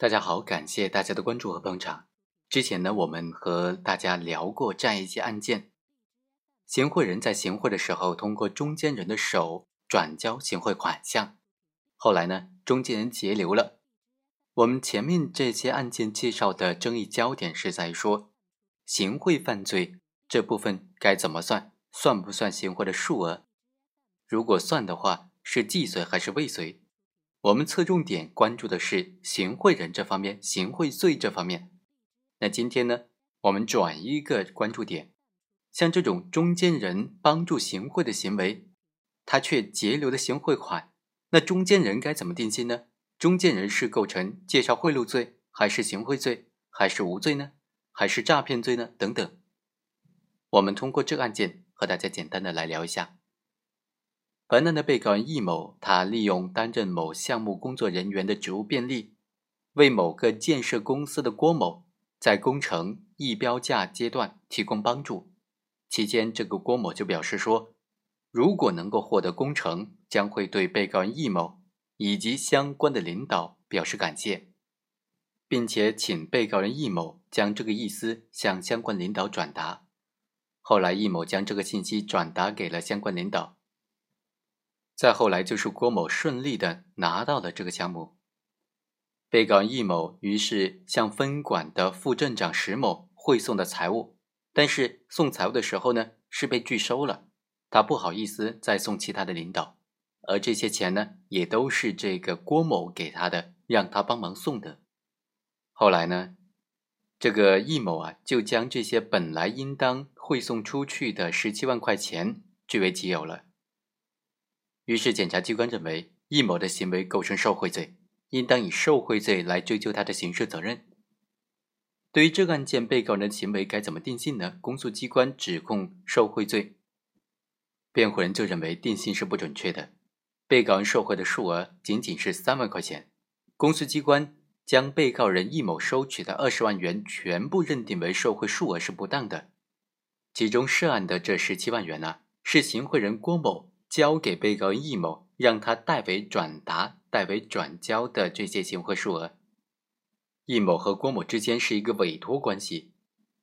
大家好，感谢大家的关注和捧场。之前呢，我们和大家聊过这样一些案件：行贿人在行贿的时候，通过中间人的手转交行贿款项，后来呢，中间人截留了。我们前面这些案件介绍的争议焦点是在说，行贿犯罪这部分该怎么算？算不算行贿的数额？如果算的话，是既遂还是未遂？我们侧重点关注的是行贿人这方面，行贿罪这方面。那今天呢，我们转一个关注点，像这种中间人帮助行贿的行为，他却截留了行贿款，那中间人该怎么定性呢？中间人是构成介绍贿赂罪，还是行贿罪，还是无罪呢？还是诈骗罪呢？等等。我们通过这个案件和大家简单的来聊一下。本案的被告人易某，他利用担任某项目工作人员的职务便利，为某个建设公司的郭某在工程议标价阶段提供帮助。期间，这个郭某就表示说，如果能够获得工程，将会对被告人易某以及相关的领导表示感谢，并且请被告人易某将这个意思向相关领导转达。后来，易某将这个信息转达给了相关领导。再后来就是郭某顺利的拿到了这个项目，被告易某于是向分管的副镇长石某汇送的财物，但是送财物的时候呢是被拒收了，他不好意思再送其他的领导，而这些钱呢也都是这个郭某给他的，让他帮忙送的。后来呢，这个易某啊就将这些本来应当汇送出去的十七万块钱据为己有了。于是，检察机关认为易某的行为构成受贿罪，应当以受贿罪来追究他的刑事责任。对于这个案件，被告人的行为该怎么定性呢？公诉机关指控受贿罪，辩护人就认为定性是不准确的。被告人受贿的数额仅仅是三万块钱，公诉机关将被告人易某收取的二十万元全部认定为受贿数额是不当的。其中涉案的这十七万元呢，是行贿人郭某。交给被告人易某，让他代为转达、代为转交的这些行贿数额。易某和郭某之间是一个委托关系，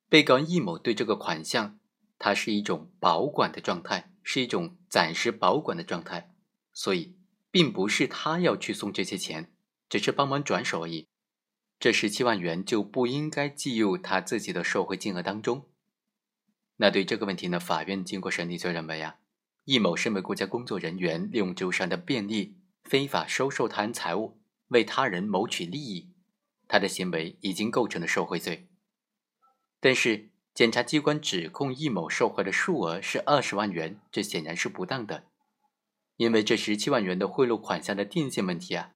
被告人易某对这个款项，它是一种保管的状态，是一种暂时保管的状态，所以并不是他要去送这些钱，只是帮忙转手而已。这十七万元就不应该计入他自己的受贿金额当中。那对这个问题呢？法院经过审理就认为啊。易某身为国家工作人员，利用职务上的便利，非法收受他人财物，为他人谋取利益，他的行为已经构成了受贿罪。但是，检察机关指控易某受贿的数额是二十万元，这显然是不当的。因为这十七万元的贿赂款项的定性问题啊，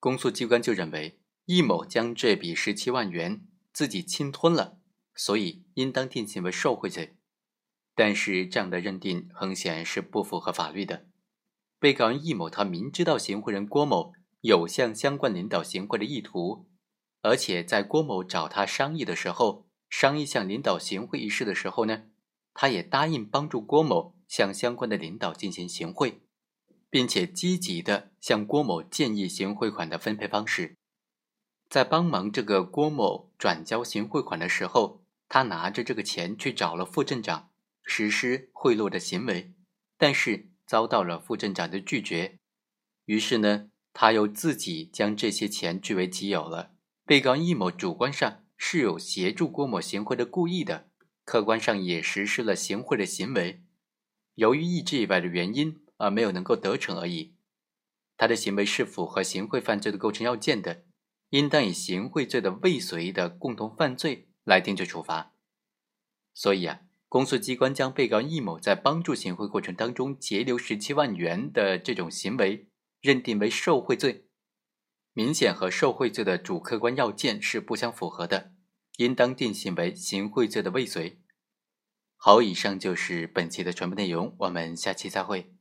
公诉机关就认为易某将这笔十七万元自己侵吞了，所以应当定性为受贿罪。但是这样的认定很显然是不符合法律的。被告人易某他明知道行贿人郭某有向相关领导行贿的意图，而且在郭某找他商议的时候，商议向领导行贿一事的时候呢，他也答应帮助郭某向相关的领导进行行贿，并且积极的向郭某建议行贿款的分配方式。在帮忙这个郭某转交行贿款的时候，他拿着这个钱去找了副镇长。实施贿赂的行为，但是遭到了副镇长的拒绝。于是呢，他又自己将这些钱据为己有了。被告人易某主观上是有协助郭某行贿的故意的，客观上也实施了行贿的行为，由于意志以外的原因而没有能够得逞而已。他的行为是符合行贿犯罪的构成要件的，应当以行贿罪的未遂的共同犯罪来定罪处罚。所以啊。公诉机关将被告易某在帮助行贿过程当中截留十七万元的这种行为认定为受贿罪，明显和受贿罪的主客观要件是不相符合的，应当定性为行贿罪的未遂。好，以上就是本期的全部内容，我们下期再会。